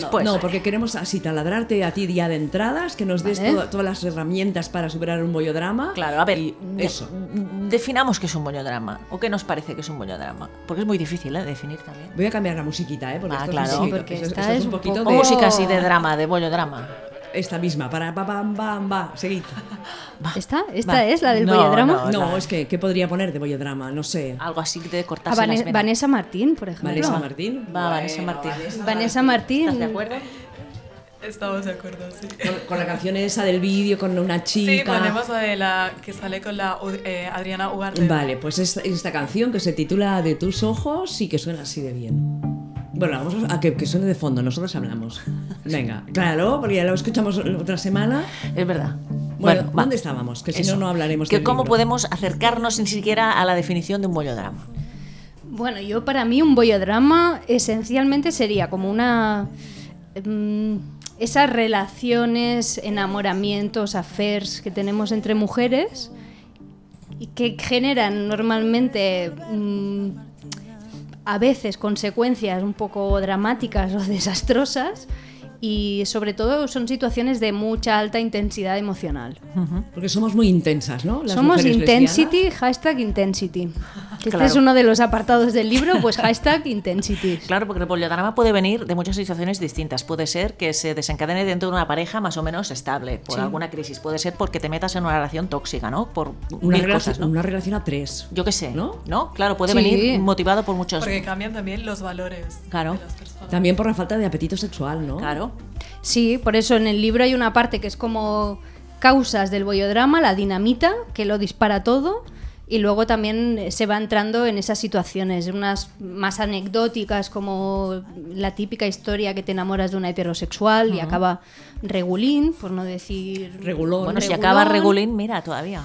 Después. No, porque queremos así taladrarte a ti día de entradas, que nos des Vale. todo- todas las herramientas para superar un bollodrama. Claro, a ver, y eso. definamos qué es un bollodrama o qué nos parece que es un bollodrama, porque es muy difícil ¿eh? definir también. Voy a cambiar la musiquita, ¿eh? Porque Ah, esto claro. es un Sí, poquito- porque esto- esta esto es es un poquito de música así de drama, de bollodrama. Esta misma, para pa, pam, bam, va, seguid. ¿Esta? ¿Esta Va. es la del No, bollodrama? no. No, la- es que, ¿qué podría poner de bollodrama? No sé. Algo así de cortarse Vane- las venas. Vanessa Martín, por ejemplo. Vanessa Martín. Va, Vanessa Martín. Vanessa Martín. ¿Estás de acuerdo? Estamos de acuerdo, sí. Con, con la canción esa del vídeo, con una chica. Sí, ponemos la de la que sale con la eh, Adriana Ugarte. Vale, pues es esta canción que se titula De tus ojos y que suena así de bien. Bueno, vamos a que, que suene de fondo, nosotros hablamos. Venga, claro, porque ya lo escuchamos otra semana. Es verdad. Bueno. ¿dónde estábamos? Que si Eso. no, no hablaremos Que del cómo libro. podemos acercarnos ni siquiera a la definición de un bollodrama. Bueno, yo para mí un bollodrama esencialmente sería como una... mm, esas relaciones, enamoramientos, affairs que tenemos entre mujeres y que generan normalmente mm, a veces consecuencias un poco dramáticas o desastrosas y sobre todo son situaciones de mucha alta intensidad emocional. Porque somos muy intensas, ¿no? Las Somos intensity, lesbianas. hashtag intensity. Que Claro. Este es uno de los apartados del libro, pues hashtag intensity. Claro, porque el bollodrama puede venir de muchas situaciones distintas. Puede ser que se desencadene dentro de una pareja más o menos estable, por alguna crisis. Puede ser porque te metas en una relación tóxica, ¿no? Por Una, mil cosas, ¿no? una relación a tres. Yo qué sé, ¿No? ¿no? Claro, puede Sí. venir motivado por muchos... Porque cambian también los valores Claro. de las personas. También por la falta de apetito sexual, ¿no? Claro. Sí, por eso en el libro hay una parte que es como causas del bollodrama, la dinamita, que lo dispara todo. Y luego también se va entrando en esas situaciones, unas más anecdóticas, como la típica historia que te enamoras de una heterosexual y acaba regulín, por no decir. Regulón. Bueno, si Regulón. acaba Regulín, mira, todavía.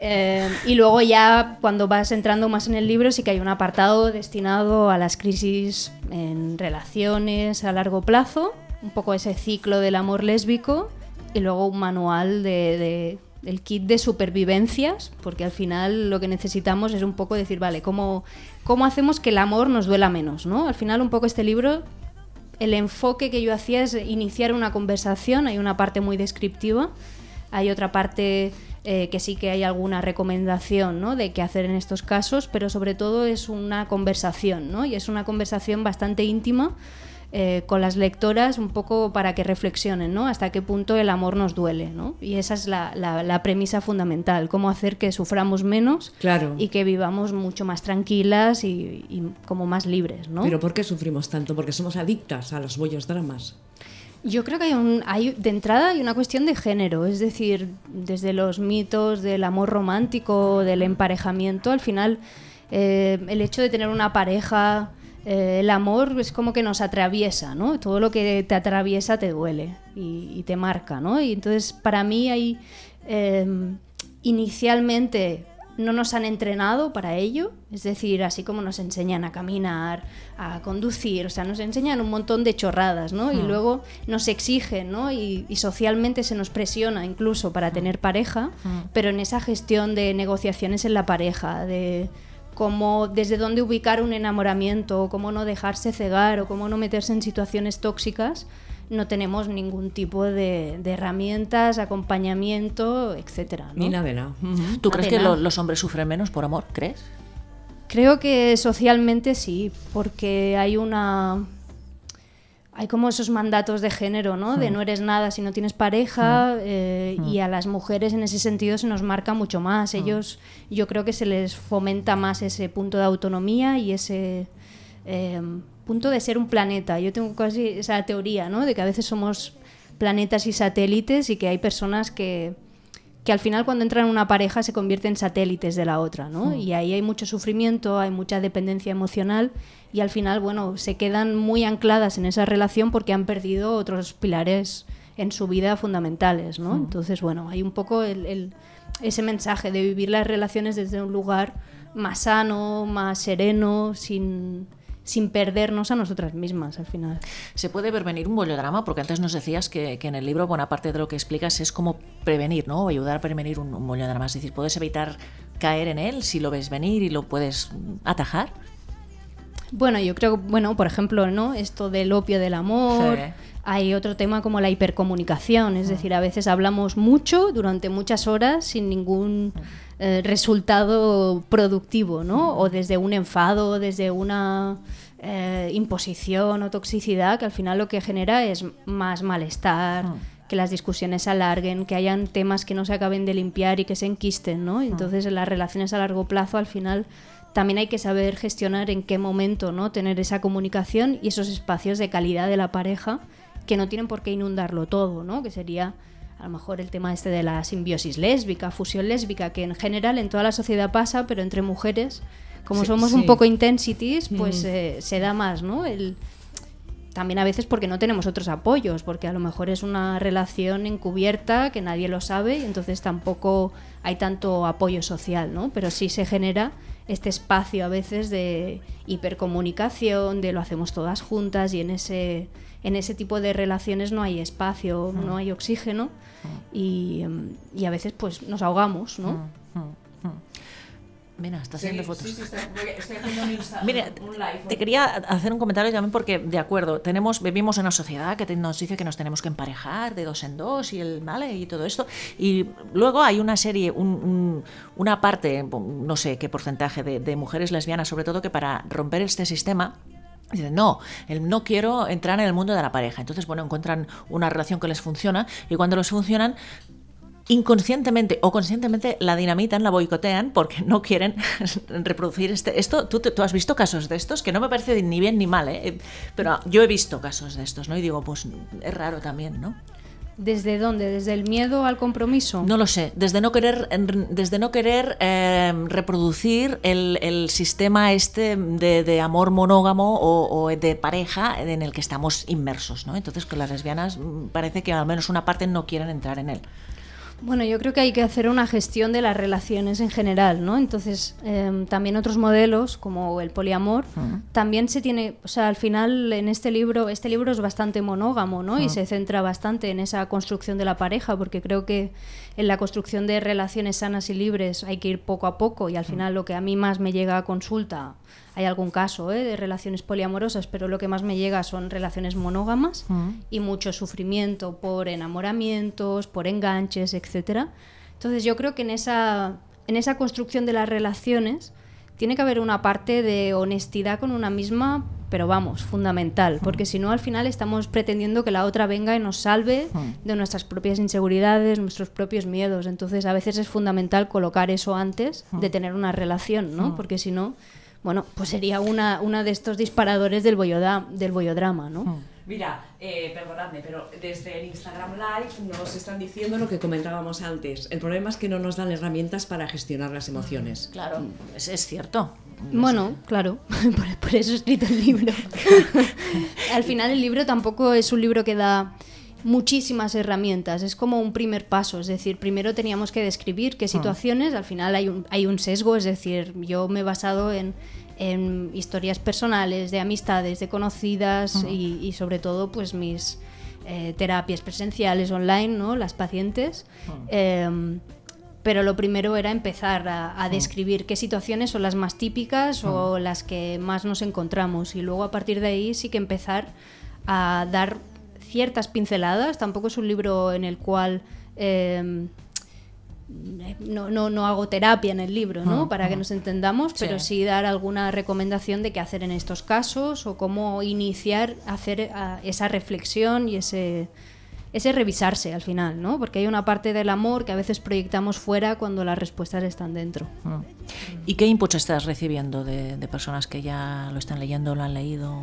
Eh, y luego ya cuando vas entrando más en el libro sí que hay un apartado destinado a las crisis en relaciones a largo plazo, un poco ese ciclo del amor lésbico y luego un manual de, de- el kit de supervivencias, porque al final lo que necesitamos es un poco decir, vale, ¿cómo, cómo hacemos que el amor nos duela menos? ¿no? Al final un poco este libro el enfoque que yo hacía es iniciar una conversación, hay una parte muy descriptiva, hay otra parte eh, que sí que hay alguna recomendación ¿no? de qué hacer en estos casos, pero sobre todo es una conversación, ¿no? y es una conversación bastante íntima eh, con las lectoras un poco para que reflexionen ¿no? hasta qué punto el amor nos duele. ¿no? Y esa es la, la- la premisa fundamental, cómo hacer que suframos menos Claro. y que vivamos mucho más tranquilas y, y como más libres. ¿no? Pero ¿por qué sufrimos tanto? Porque somos adictas a los bollos dramas. Yo creo que hay, un, hay de entrada hay una cuestión de género, es decir, desde los mitos del amor romántico, del emparejamiento, al final eh, el hecho de tener una pareja, eh, el amor es como que nos atraviesa, ¿no? Todo lo que te atraviesa te duele y, y te marca, ¿no? Y entonces para mí hay eh, inicialmente no nos han entrenado para ello, es decir, así como nos enseñan a caminar, a conducir, o sea, nos enseñan un montón de chorradas, ¿no? Y luego nos exigen, ¿no? Y, y socialmente se nos presiona incluso para tener pareja, pero en esa gestión de negociaciones en la pareja, de cómo, desde dónde ubicar un enamoramiento, o cómo no dejarse cegar, o cómo no meterse en situaciones tóxicas, no tenemos ningún tipo de, de herramientas, acompañamiento, etcétera. ¿no? Ni nada de nada. ¿Tú crees que lo- los hombres sufren menos por amor? ¿Crees? Creo que socialmente sí, porque hay una. Hay como esos mandatos de género, ¿no? De no eres nada si no tienes pareja, eh, y a las mujeres en ese sentido se nos marca mucho más. Ellos, yo creo que se les fomenta más ese punto de autonomía y ese eh, punto de ser un planeta. Yo tengo casi esa teoría, ¿no? De que a veces somos planetas y satélites y que hay personas que, que al final cuando entran en una pareja se convierten en satélites de la otra, ¿no? Y ahí hay mucho sufrimiento, hay mucha dependencia emocional y al final, bueno, se quedan muy ancladas en esa relación porque han perdido otros pilares en su vida fundamentales, ¿no? Entonces, bueno, hay un poco el- el- ese mensaje de vivir las relaciones desde un lugar más sano, más sereno, sin, sin perdernos a nosotras mismas al final. ¿Se puede prevenir un bollodrama? Porque antes nos decías que, que en el libro buena parte de lo que explicas es cómo prevenir, ¿no? O ayudar a prevenir un, un bollodrama. Es decir, ¿puedes evitar caer en él si lo ves venir y lo puedes atajar? Bueno, yo creo, bueno, por ejemplo, ¿no? Esto del opio del amor. Sí. Hay otro tema como la hipercomunicación, es decir, a veces hablamos mucho durante muchas horas sin ningún eh, resultado productivo, ¿no? O desde un enfado, desde una eh, imposición o toxicidad que al final lo que genera es más malestar, Mm. que las discusiones se alarguen, que hayan temas que no se acaben de limpiar y que se enquisten, ¿no? Entonces en las relaciones a largo plazo al final también hay que saber gestionar en qué momento, ¿no? Tener esa comunicación y esos espacios de calidad de la pareja que no tienen por qué inundarlo todo, ¿no? Que sería a lo mejor el tema este de la simbiosis lésbica, fusión lésbica, que en general en toda la sociedad pasa, pero entre mujeres, como Sí, somos sí. un poco intensities, pues Mm. eh, se da más, ¿no? El, también a veces porque no tenemos otros apoyos, porque a lo mejor es una relación encubierta que nadie lo sabe y entonces tampoco hay tanto apoyo social, ¿no? Pero sí se genera este espacio a veces de hipercomunicación, de lo hacemos todas juntas y en ese en ese tipo de relaciones no hay espacio, no hay oxígeno y, em, y a veces pues nos ahogamos, ¿no? Mm, mm, mm. Mira, está haciendo fotos. estoy, haciendo un, Insta- Mira, te quería hacer un comentario también porque, de acuerdo, tenemos, vivimos en una sociedad que te- nos dice que nos tenemos que emparejar de dos en dos y el vale y todo esto. Y luego hay una serie, un- un- una parte, no sé qué porcentaje de, de mujeres lesbianas, sobre todo, que para romper este sistema Dicen, no, no quiero entrar en el mundo de la pareja. Entonces, bueno, encuentran una relación que les funciona y cuando les funcionan, inconscientemente o conscientemente la dinamitan, la boicotean porque no quieren reproducir este, esto. ¿tú, tú has visto casos de estos que no me parece ni bien ni mal, ¿eh? pero yo he visto casos de estos, ¿no? Y digo, pues es raro también, ¿no? ¿Desde dónde? ¿Desde el miedo al compromiso? No lo sé, desde no querer, desde no querer eh, reproducir el, el sistema este de, de amor monógamo o, o de pareja en el que estamos inmersos, ¿no? Entonces con las lesbianas mm, parece que al menos una parte no quieren entrar en él. Bueno, yo creo que hay que hacer una gestión de las relaciones en general, ¿no? Entonces, em, también otros modelos, como el poliamor, también se tiene, o sea, al final en este libro, este libro es bastante monógamo, ¿no? Y se centra bastante en esa construcción de la pareja, porque creo que en la construcción de relaciones sanas y libres hay que ir poco a poco y al final lo que a mí más me llega a consulta, hay algún caso ¿eh? de relaciones poliamorosas, pero lo que más me llega son relaciones monógamas y mucho sufrimiento por enamoramientos, por enganches, etcétera. Entonces yo creo que en esa, en esa construcción de las relaciones tiene que haber una parte de honestidad con una misma, pero vamos, fundamental, porque si no al final estamos pretendiendo que la otra venga y nos salve de nuestras propias inseguridades, nuestros propios miedos. Entonces a veces es fundamental colocar eso antes de tener una relación, ¿no? Porque si no, bueno, pues sería una, una de estos disparadores del, bolloda- del bollodrama, ¿no? Mira, eh, perdonadme, pero desde el Instagram Live nos están diciendo lo que comentábamos antes. El problema es que no nos dan herramientas para gestionar las emociones. Claro, es, es cierto. Bueno, claro, por, por eso he escrito el libro. Al final el libro tampoco es un libro que da muchísimas herramientas, es como un primer paso, es decir, primero teníamos que describir qué situaciones, al final hay un, hay un sesgo, es decir, yo me he basado en, en historias personales, de amistades, de conocidas y, y sobre todo pues mis eh, terapias presenciales online, ¿no? las pacientes. Em, pero lo primero era empezar a, a describir qué situaciones son las más típicas o las que más nos encontramos. Y luego a partir de ahí sí que empezar a dar ciertas pinceladas. Tampoco es un libro en el cual eh, no, no, no hago terapia en el libro, ¿no? Para que nos entendamos, pero sí dar alguna recomendación de qué hacer en estos casos o cómo iniciar a hacer ah, esa reflexión y ese ese revisarse al final, ¿no? Porque hay una parte del amor que a veces proyectamos fuera cuando las respuestas están dentro. Mm. ¿Y qué inputs estás recibiendo de, de personas que ya lo están leyendo, lo han leído?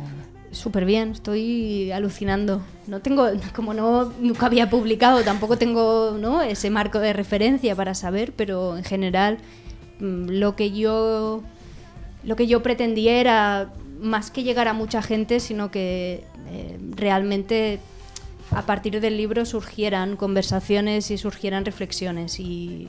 Súper bien, estoy alucinando. No tengo, como no nunca había publicado, tampoco tengo ¿no? ese marco de referencia para saber, pero en general mm, lo que yo lo que yo pretendía era más que llegar a mucha gente, sino que eh, realmente a partir del libro surgieran conversaciones y surgieran reflexiones y,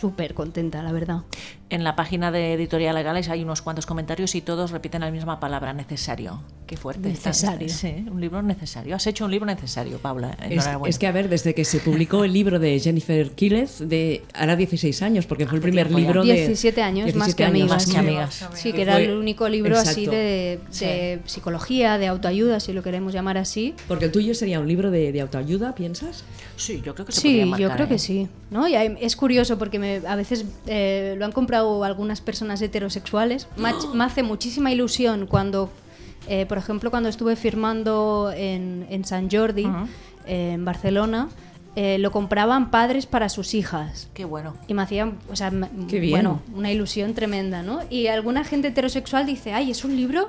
súper contenta, la verdad. En la página de Editorial Legales hay unos cuantos comentarios y todos repiten la misma palabra, necesario. Qué fuerte. Necesario. este. Sí, un libro necesario. Has hecho un libro necesario, Paula. Es, Enhorabuena. es que, a ver, desde que se publicó el libro de Jennifer Quílez, de hará 16 años, porque fue el primer tiempo ya. libro de. 17 años, más que años. amigas. Más que sí. amigas. Sí, que era fue- el único libro así de, psicología, de autoayuda, si lo queremos llamar así. Porque el tuyo sería un libro de, de autoayuda, ¿piensas? Sí, yo creo que se Sí, podría yo creo ¿eh? que sí. ¿no? Y es curioso porque me- a veces eh, lo han comprado algunas personas heterosexuales. Me, ha- me hace muchísima ilusión cuando, eh, por ejemplo, cuando estuve firmando en, en San Jordi, eh, en Barcelona, eh, lo compraban padres para sus hijas. Qué bueno. Y me hacían, o sea, Qué bien. bueno, una ilusión tremenda, ¿no? Y alguna gente heterosexual dice, ay, es un libro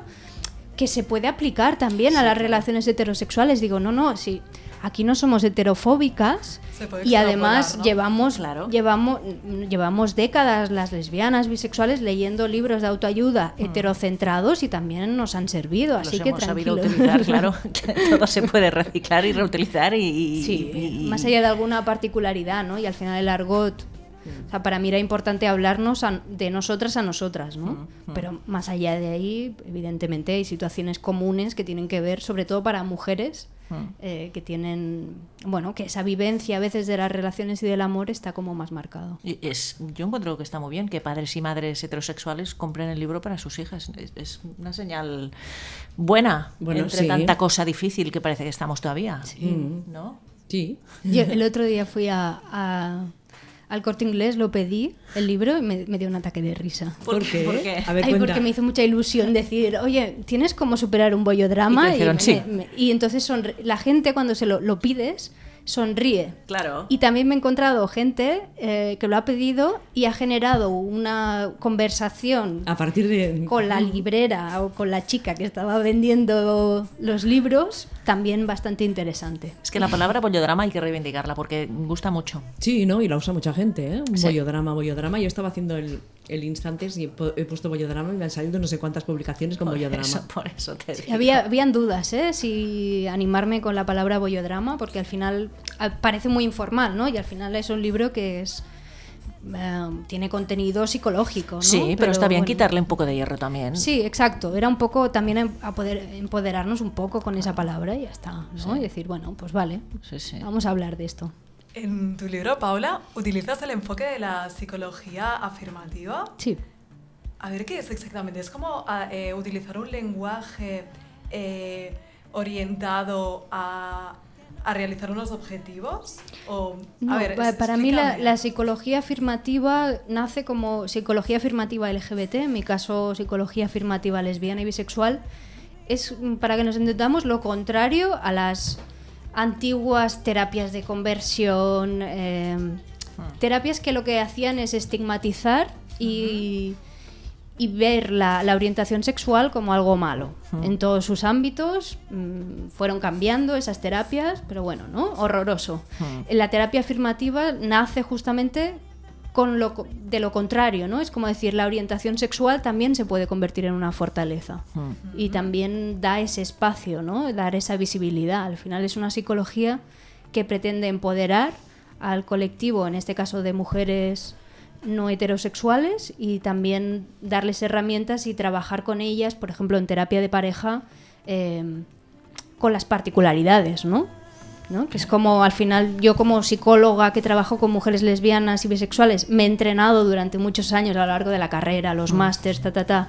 que se puede aplicar también a las relaciones heterosexuales. Digo, no, no, sí, aquí no somos heterofóbicas y además ¿no? llevamos, Claro. llevamos, llevamos décadas las lesbianas, bisexuales leyendo libros de autoayuda heterocentrados y también nos han servido, Los así que hemos sabido tranquilo. utilizar, claro. que Todo se puede reciclar y reutilizar y... y- Sí, y- y- más allá de alguna particularidad, ¿no? Y al final el argot, o sea, para mí era importante hablarnos a- de nosotras a nosotras, ¿no? Pero más allá de ahí, evidentemente hay situaciones comunes que tienen que ver, sobre todo para mujeres, eh, que tienen, bueno, que esa vivencia a veces de las relaciones y del amor está como más marcado. y es, yo encuentro que está muy bien que padres y madres heterosexuales compren el libro para sus hijas. Es, es una señal buena Bueno, entre sí. tanta cosa difícil que parece que estamos todavía. Mm. ¿No? Sí. Yo el otro día fui a, a- al corte inglés, lo pedí, el libro, y me, me dio un ataque de risa. ¿Por, qué? ¿Por qué? A ver, Ay, cuenta. porque me hizo mucha ilusión decir, oye, ¿tienes cómo superar un bollodrama? Y te dijeron, me- "Sí". me- y entonces sonri- la gente cuando se lo, lo pides, sonríe. Claro. Y también me he encontrado gente eh, que lo ha pedido y ha generado una conversación A partir de. con la librera o con la chica que estaba vendiendo los libros, también bastante interesante. Es que la palabra bollodrama hay que reivindicarla porque gusta mucho. Sí, ¿no? Y la usa mucha gente, ¿eh? Un Sí. bollodrama, bollodrama. Yo estaba haciendo el, el instantes y he, pu- he puesto bollodrama y me han salido no sé cuántas publicaciones con Por bollodrama. eso, por eso te digo. había, habían dudas, ¿eh? Si animarme con la palabra bollodrama, porque al final parece muy informal, ¿no? Y al final es un libro que es eh, tiene contenido psicológico, ¿no? Sí, pero, está bien bueno. quitarle un poco de hierro también. Sí, exacto. Era un poco también em- a poder empoderarnos un poco con esa palabra y ya está, ¿no? Y decir, bueno, pues vale, Sí, sí. vamos a hablar de esto. En tu libro, Paula, utilizas el enfoque de la psicología afirmativa. Sí. A ver, ¿qué es exactamente? ¿Es como ah, eh, utilizar un lenguaje eh, orientado a, a realizar unos objetivos? O, No, a ver, para mí la, la psicología afirmativa nace como psicología afirmativa LGBT, en mi caso psicología afirmativa lesbiana y bisexual. Es, para que nos entendamos, lo contrario a las antiguas terapias de conversión, eh, terapias que lo que hacían es estigmatizar y, y ver la, la orientación sexual como algo malo. En todos sus ámbitos mm, fueron cambiando esas terapias, pero bueno, ¿no? Horroroso. La terapia afirmativa nace justamente con lo, de lo contrario, ¿no? Es como decir, la orientación sexual también se puede convertir en una fortaleza. Y también da ese espacio, ¿no? Dar esa visibilidad. Al final es una psicología que pretende empoderar al colectivo, en este caso de mujeres no heterosexuales, y también darles herramientas y trabajar con ellas, por ejemplo, en terapia de pareja, eh, con las particularidades, ¿no? ¿No? Que es como al final yo como psicóloga que trabajo con mujeres lesbianas y bisexuales me he entrenado durante muchos años a lo largo de la carrera, los másters, ta, ta, ta.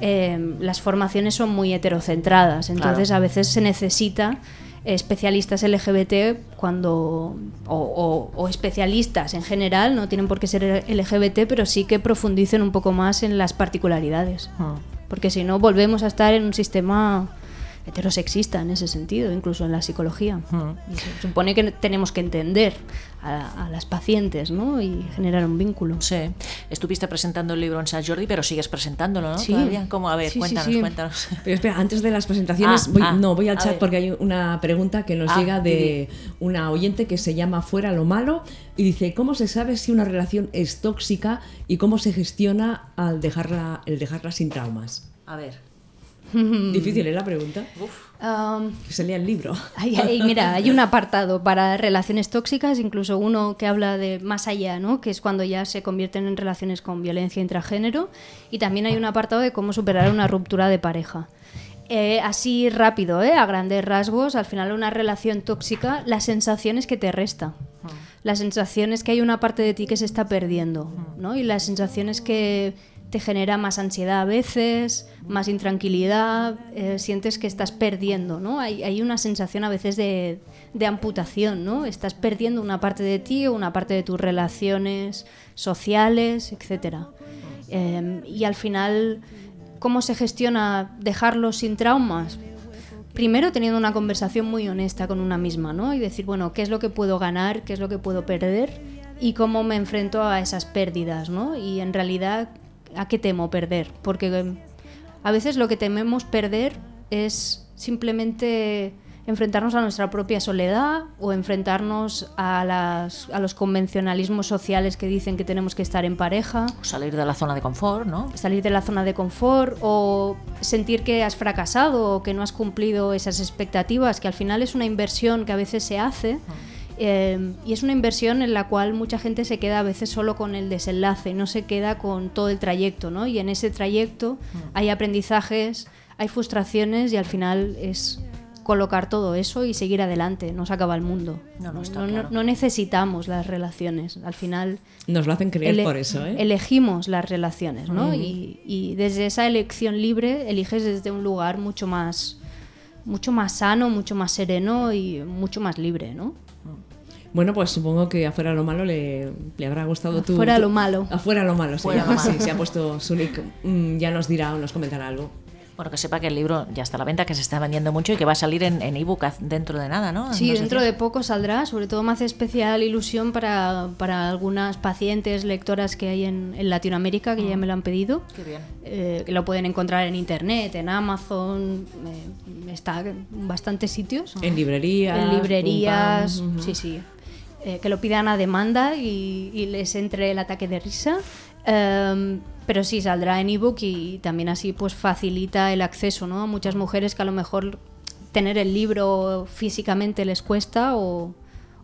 Eh, las formaciones son muy heterocentradas, entonces Claro. a veces se necesita especialistas LGBT cuando o, o- o especialistas en general, no tienen por qué ser LGBT, pero sí que profundicen un poco más en las particularidades. Mm. Porque si no, volvemos a estar en un sistema heterosexista en ese sentido, incluso en la psicología. Y se supone que tenemos que entender a, a las pacientes ¿no? y generar un vínculo. Sí. Estuviste presentando el libro en San Jordi, pero sigues presentándolo, ¿no? Sí. Todavía. ¿Cómo? A ver, Sí, cuéntanos, sí. cuéntanos. Pero espera, antes de las presentaciones, Ah, voy, ah, no, voy al chat ver. porque hay una pregunta que nos Ah, llega de una oyente que se llama Fuera lo Malo y dice, ¿cómo se sabe si una relación es tóxica y cómo se gestiona al dejarla, el dejarla sin traumas? A ver. Difícil, ¿eh, la pregunta? Uf. Que se lea el libro. Mira, hay un apartado para relaciones tóxicas, incluso uno que habla de más allá, ¿no? que es cuando ya se convierten en relaciones con violencia intragénero, y también hay un apartado de cómo superar una ruptura de pareja. Eh, así rápido, ¿eh? a grandes rasgos, al final una relación tóxica, la sensación es que te resta. La sensación es que hay una parte de ti que se está perdiendo, ¿no? Y la sensación es que te genera más ansiedad a veces, más intranquilidad, eh, sientes que estás perdiendo, ¿no? Hay, una sensación a veces de, amputación, ¿no? Estás perdiendo una parte de ti o una parte de tus relaciones sociales, etcétera. Eh, y al final, ¿cómo se gestiona dejarlo sin traumas? Primero teniendo una conversación muy honesta con una misma, ¿no? Y decir, bueno, ¿qué es lo que puedo ganar? ¿Qué es lo que puedo perder? Y cómo me enfrento a esas pérdidas, ¿no? Y en realidad, ¿a qué temo perder? Porque eh, a veces lo que tememos perder es simplemente enfrentarnos a nuestra propia soledad o enfrentarnos a, las, a los convencionalismos sociales que dicen que tenemos que estar en pareja Salir de la zona de confort, ¿no? salir de la zona de confort o sentir que has fracasado o que no has cumplido esas expectativas, que al final es una inversión que a veces se hace eh, y es una inversión en la cual mucha gente se queda a veces solo con el desenlace, no se queda con todo el trayecto, ¿no? Y en ese trayecto hay aprendizajes, hay frustraciones y al final es colocar todo eso y seguir adelante, no se acaba el mundo. No, no, está no- claro. no necesitamos las relaciones, al final Nos lo hacen creer ele- por eso, ¿eh? elegimos las relaciones, ¿no? y, y desde esa elección libre eliges desde un lugar mucho más, mucho más sano, mucho más sereno y mucho más libre, ¿no? Bueno, pues supongo que afuera lo malo le, le habrá gustado tu... Afuera tu- lo malo. Afuera lo malo, llama lo malo. se ha puesto su nick. Mm, ya nos dirá o nos comentará algo. Bueno, que sepa que el libro ya está a la venta, que se está vendiendo mucho y que va a salir en en ebook dentro de nada, ¿no? Sí, dentro de poco saldrá, sobre todo me hace especial ilusión para, para algunas pacientes, lectoras que hay en, en Latinoamérica que ya me lo han pedido. Qué bien. eh, que lo pueden encontrar en internet, en Amazon, eh, está en bastantes sitios. En librerías. en librerías, pum, pam, ujú. sí, sí. Eh, que lo pidan a demanda y, y les entre el ataque de risa. Em, pero sí, saldrá en ebook y también así pues facilita el acceso ¿no? a muchas mujeres que a lo mejor tener el libro físicamente les cuesta o,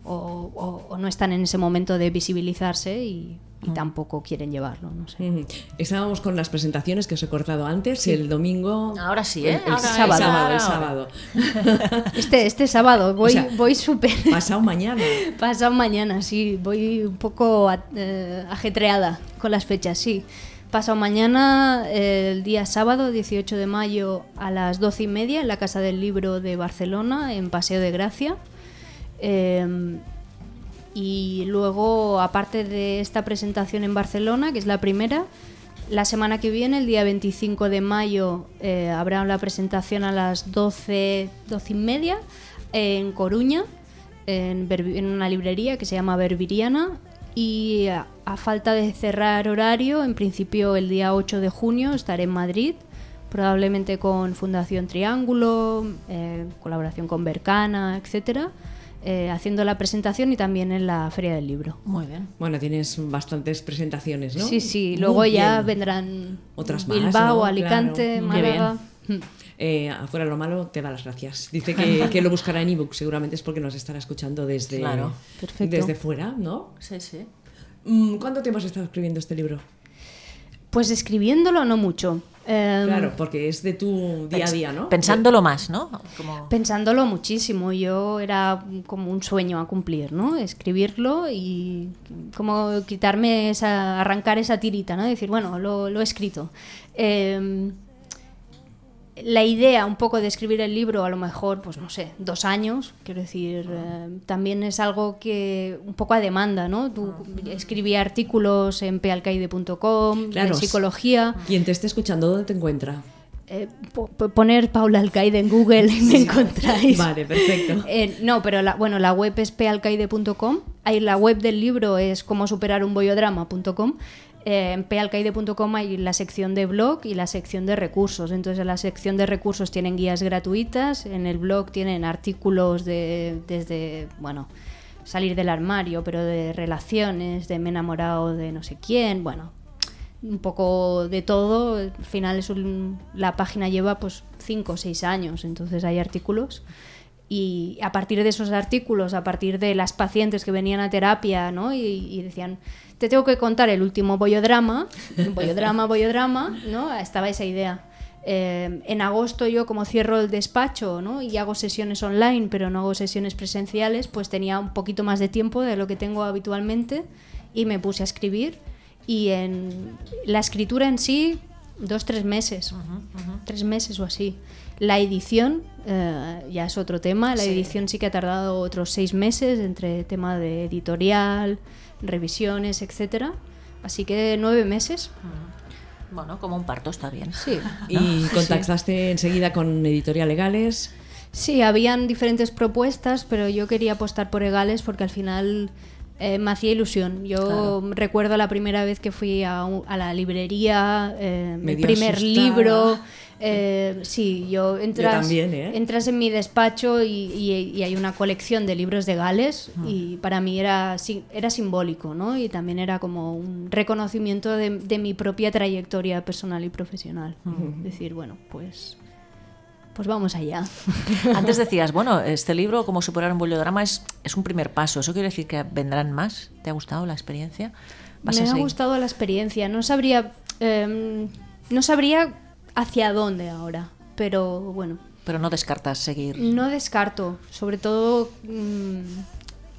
o- o- o no están en ese momento de visibilizarse y, y tampoco quieren llevarlo. No sé. Estábamos con las presentaciones que os he cortado antes el domingo. Ahora sí, ¿eh? El, el Ahora es sábado. ahora, el ahora. sábado. Este, este sábado voy, sea, voy súper... Pasado mañana. Pasado mañana, sí. Voy un poco a- eh, ajetreada con las fechas, sí. Pasado mañana, el día sábado, 18 de mayo, a las 12 y media, en la Casa del Libro de Barcelona, en Paseo de Gracia. Eh, y luego, aparte de esta presentación en Barcelona, que es la primera, la semana que viene, el día 25 de mayo, eh, habrá la presentación a las 12, 12 y media en Coruña, en, en una librería que se llama Berbiriana. Y a, a falta de cerrar horario, en principio el día 8 de junio estaré en Madrid, probablemente con Fundación Triángulo, eh, colaboración con Bercana, etcétera, eh, haciendo la presentación y también en la Feria del Libro. Muy bien. Bueno, tienes bastantes presentaciones, ¿no? Sí, sí, Muy luego ya bien. vendrán Otras más, Bilbao, ¿no? Alicante, Claro. Málaga. Eh, afuera lo malo, te da las gracias. Dice que, que lo buscará en ebook, seguramente es porque nos estará escuchando desde, Claro. Desde fuera, ¿no? Sí, sí. Mm, ¿Cuánto tiempo has estado escribiendo este libro? Pues escribiéndolo no mucho. Em, Claro, porque es de tu día a día, ¿no? Pensándolo más, ¿no? Como... Pensándolo muchísimo, yo era como un sueño a cumplir, ¿no? Escribirlo y como quitarme esa, arrancar esa tirita, ¿no? Decir, bueno, lo, lo he escrito. Em, la idea un poco de escribir el libro, a lo mejor, pues no sé, dos años, quiero decir, eh, también es algo que un poco a demanda, ¿no? Tú escribí artículos en pealcaide.com, Claro. en psicología. Quien te esté escuchando, ¿dónde te encuentra? Eh, po- po- poner Paula Alcaide en Google y me encontráis. Vale, perfecto. Eh, no, pero la, bueno, la web es pealcaide.com. Ahí la web del libro es como superar un bollodrama.com. Eh, en pealcaide.com hay la sección de blog y la sección de recursos. Entonces, en la sección de recursos tienen guías gratuitas, en el blog tienen artículos de, desde, bueno, salir del armario, pero de relaciones, de me he enamorado de no sé quién, bueno, un poco de todo. Al final es la página lleva pues cinco o seis años, entonces hay artículos. Y a partir de esos artículos, a partir de las pacientes que venían a terapia, ¿no? Y decían, te tengo que contar el último bollodrama, bollodrama, bollodrama, ¿no? Estaba esa idea. Eh, en agosto yo como cierro el despacho ¿no? y hago sesiones online, pero no hago sesiones presenciales, pues tenía un poquito más de tiempo de lo que tengo habitualmente y me puse a escribir. Y en la escritura en sí, dos, tres meses, tres meses o así. La edición eh, ya es otro tema, la Sí. edición sí que ha tardado otros seis meses entre tema de editorial, revisiones, etcétera. Así que nueve meses. Bueno, como un parto está bien. Sí. Y contactaste enseguida con editorial legales. Sí, habían diferentes propuestas, pero yo quería apostar por Egales porque al final eh, me hacía ilusión. Yo recuerdo la primera vez que fui a, a la librería, eh, mi primer asustada. libro. eh, sí, yo entras, también, ¿eh? entras en mi despacho y, y- y hay una colección de libros de Gales y para mí era, era simbólico, ¿no? Y también era como un reconocimiento de, de mi propia trayectoria personal y profesional. Decir, bueno, pues, pues vamos allá. Antes decías, bueno, este libro, Cómo superar un bollodrama, es, es un primer paso. ¿Eso quiere decir que vendrán más? ¿Te ha gustado la experiencia? ¿Vas Me ha seguir? gustado la experiencia. No sabría, em, no sabría hacia dónde ahora, pero bueno, Pero no descartas seguir. no descarto. Sobre todo, mm,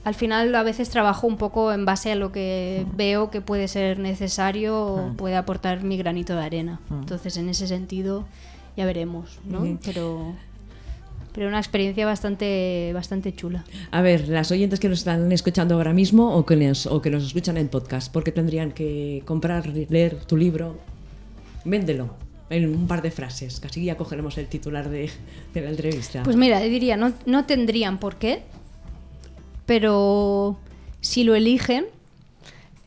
al final a veces trabajo un poco en base a lo que veo que puede ser necesario o puede aportar mi granito de arena. Entonces, en ese sentido, ya veremos, ¿no? Pero, pero una experiencia bastante, bastante chula. A ver, las oyentes que nos están escuchando ahora mismo o que nos, o que nos escuchan en podcast, ¿por qué tendrían que comprar, leer tu libro? Véndelo en un par de frases, así ya cogeremos el titular de, de la entrevista. Pues mira, diría, no, no tendrían por qué, pero si lo eligen,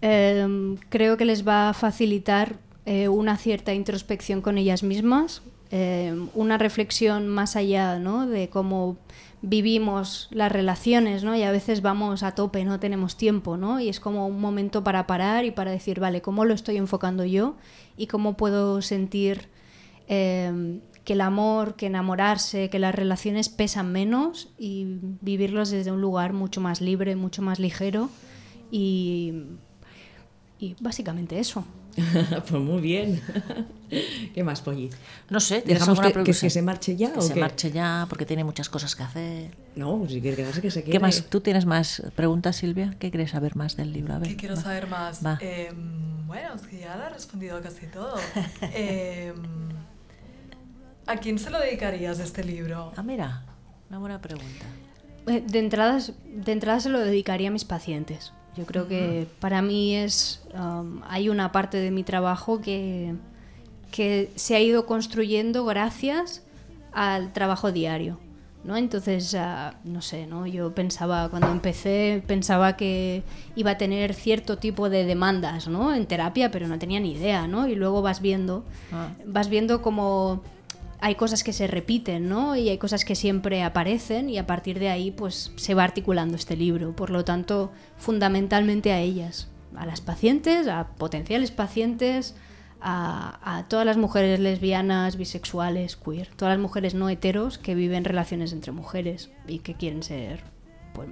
eh, creo que les va a facilitar eh, una cierta introspección con ellas mismas, eh, una reflexión más allá ¿no? de cómo vivimos las relaciones, ¿no? Y a veces vamos a tope, no tenemos tiempo, ¿no? Y es como un momento para parar y para decir, vale, ¿cómo lo estoy enfocando yo? Y cómo puedo sentir eh, que el amor, que enamorarse, que las relaciones pesan menos y vivirlos desde un lugar mucho más libre, mucho más ligero y, y básicamente eso. pues muy bien. ¿Qué más, Polly? No sé, ¿tienes ¿Dejamos alguna que, que- pregunta? que se marche ya Que o se qué? marche ya porque tiene muchas cosas que hacer. No, pues si quiere quedarse, que se quede. ¿Qué más? ¿Tú tienes más preguntas, Silvia? ¿Qué quieres saber más del libro? A ver, ¿Qué quiero va. saber más? Va. Em, bueno, es que ya le he respondido casi todo. Em, ¿A quién se lo dedicarías este libro? Ah, mira, una buena pregunta. Eh, De entrada, de entrada se lo dedicaría a mis pacientes. Yo creo que para mí es um, hay una parte de mi trabajo que, que se ha ido construyendo gracias al trabajo diario. ¿no? Entonces, ah, no sé, ¿no? yo pensaba, cuando empecé, pensaba que iba a tener cierto tipo de demandas ¿no? en terapia, pero no tenía ni idea, ¿no? Y luego vas viendo, Ah. vas viendo como hay cosas que se repiten, ¿no? Y hay cosas que siempre aparecen y a partir de ahí pues se va articulando este libro. Por lo tanto, fundamentalmente a ellas, a las pacientes, a potenciales pacientes, a, todas las mujeres lesbianas, bisexuales, queer, todas las mujeres no heteros que viven relaciones entre mujeres y que quieren ser pues,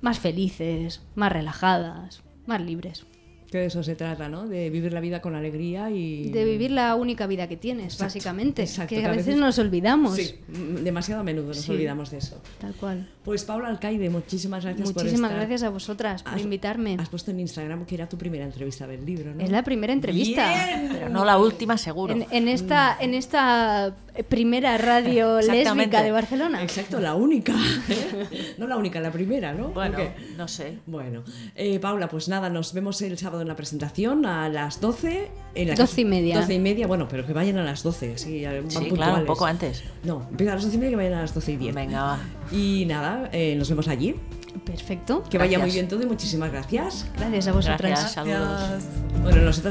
más felices, más relajadas, más libres. Que de eso se trata, ¿no? De vivir la vida con alegría y... De vivir la única vida que tienes, Exacto, básicamente. exacto, que que a veces veces- nos olvidamos. Sí, demasiado a menudo nos Sí. olvidamos de eso. Tal cual. Pues Paula Alcaide, muchísimas gracias por Muchísimas gracias a vosotras por Has- invitarme. Has puesto en Instagram que era tu primera entrevista del libro, ¿no? Es la primera entrevista. Bien. Pero no la última, seguro. En, en esta, en esta primera radio lésbica de Barcelona. Exacto, la única. no la única, la primera, ¿no? Bueno, no sé. Bueno, eh, Paula, pues nada, nos vemos el sábado en la presentación a las 12. En la 12 y media. 12 y media, bueno, pero que vayan a las 12, sí, van Sí, claro, un poco antes. No, empieza a las 12 y media que vayan a las 12 y 10. Venga, va. Y nada, eh, nos vemos allí. Perfecto. Que vaya muy bien todo y muchísimas gracias. Gracias a vosotras. Gracias, saludos. Bueno, nosotros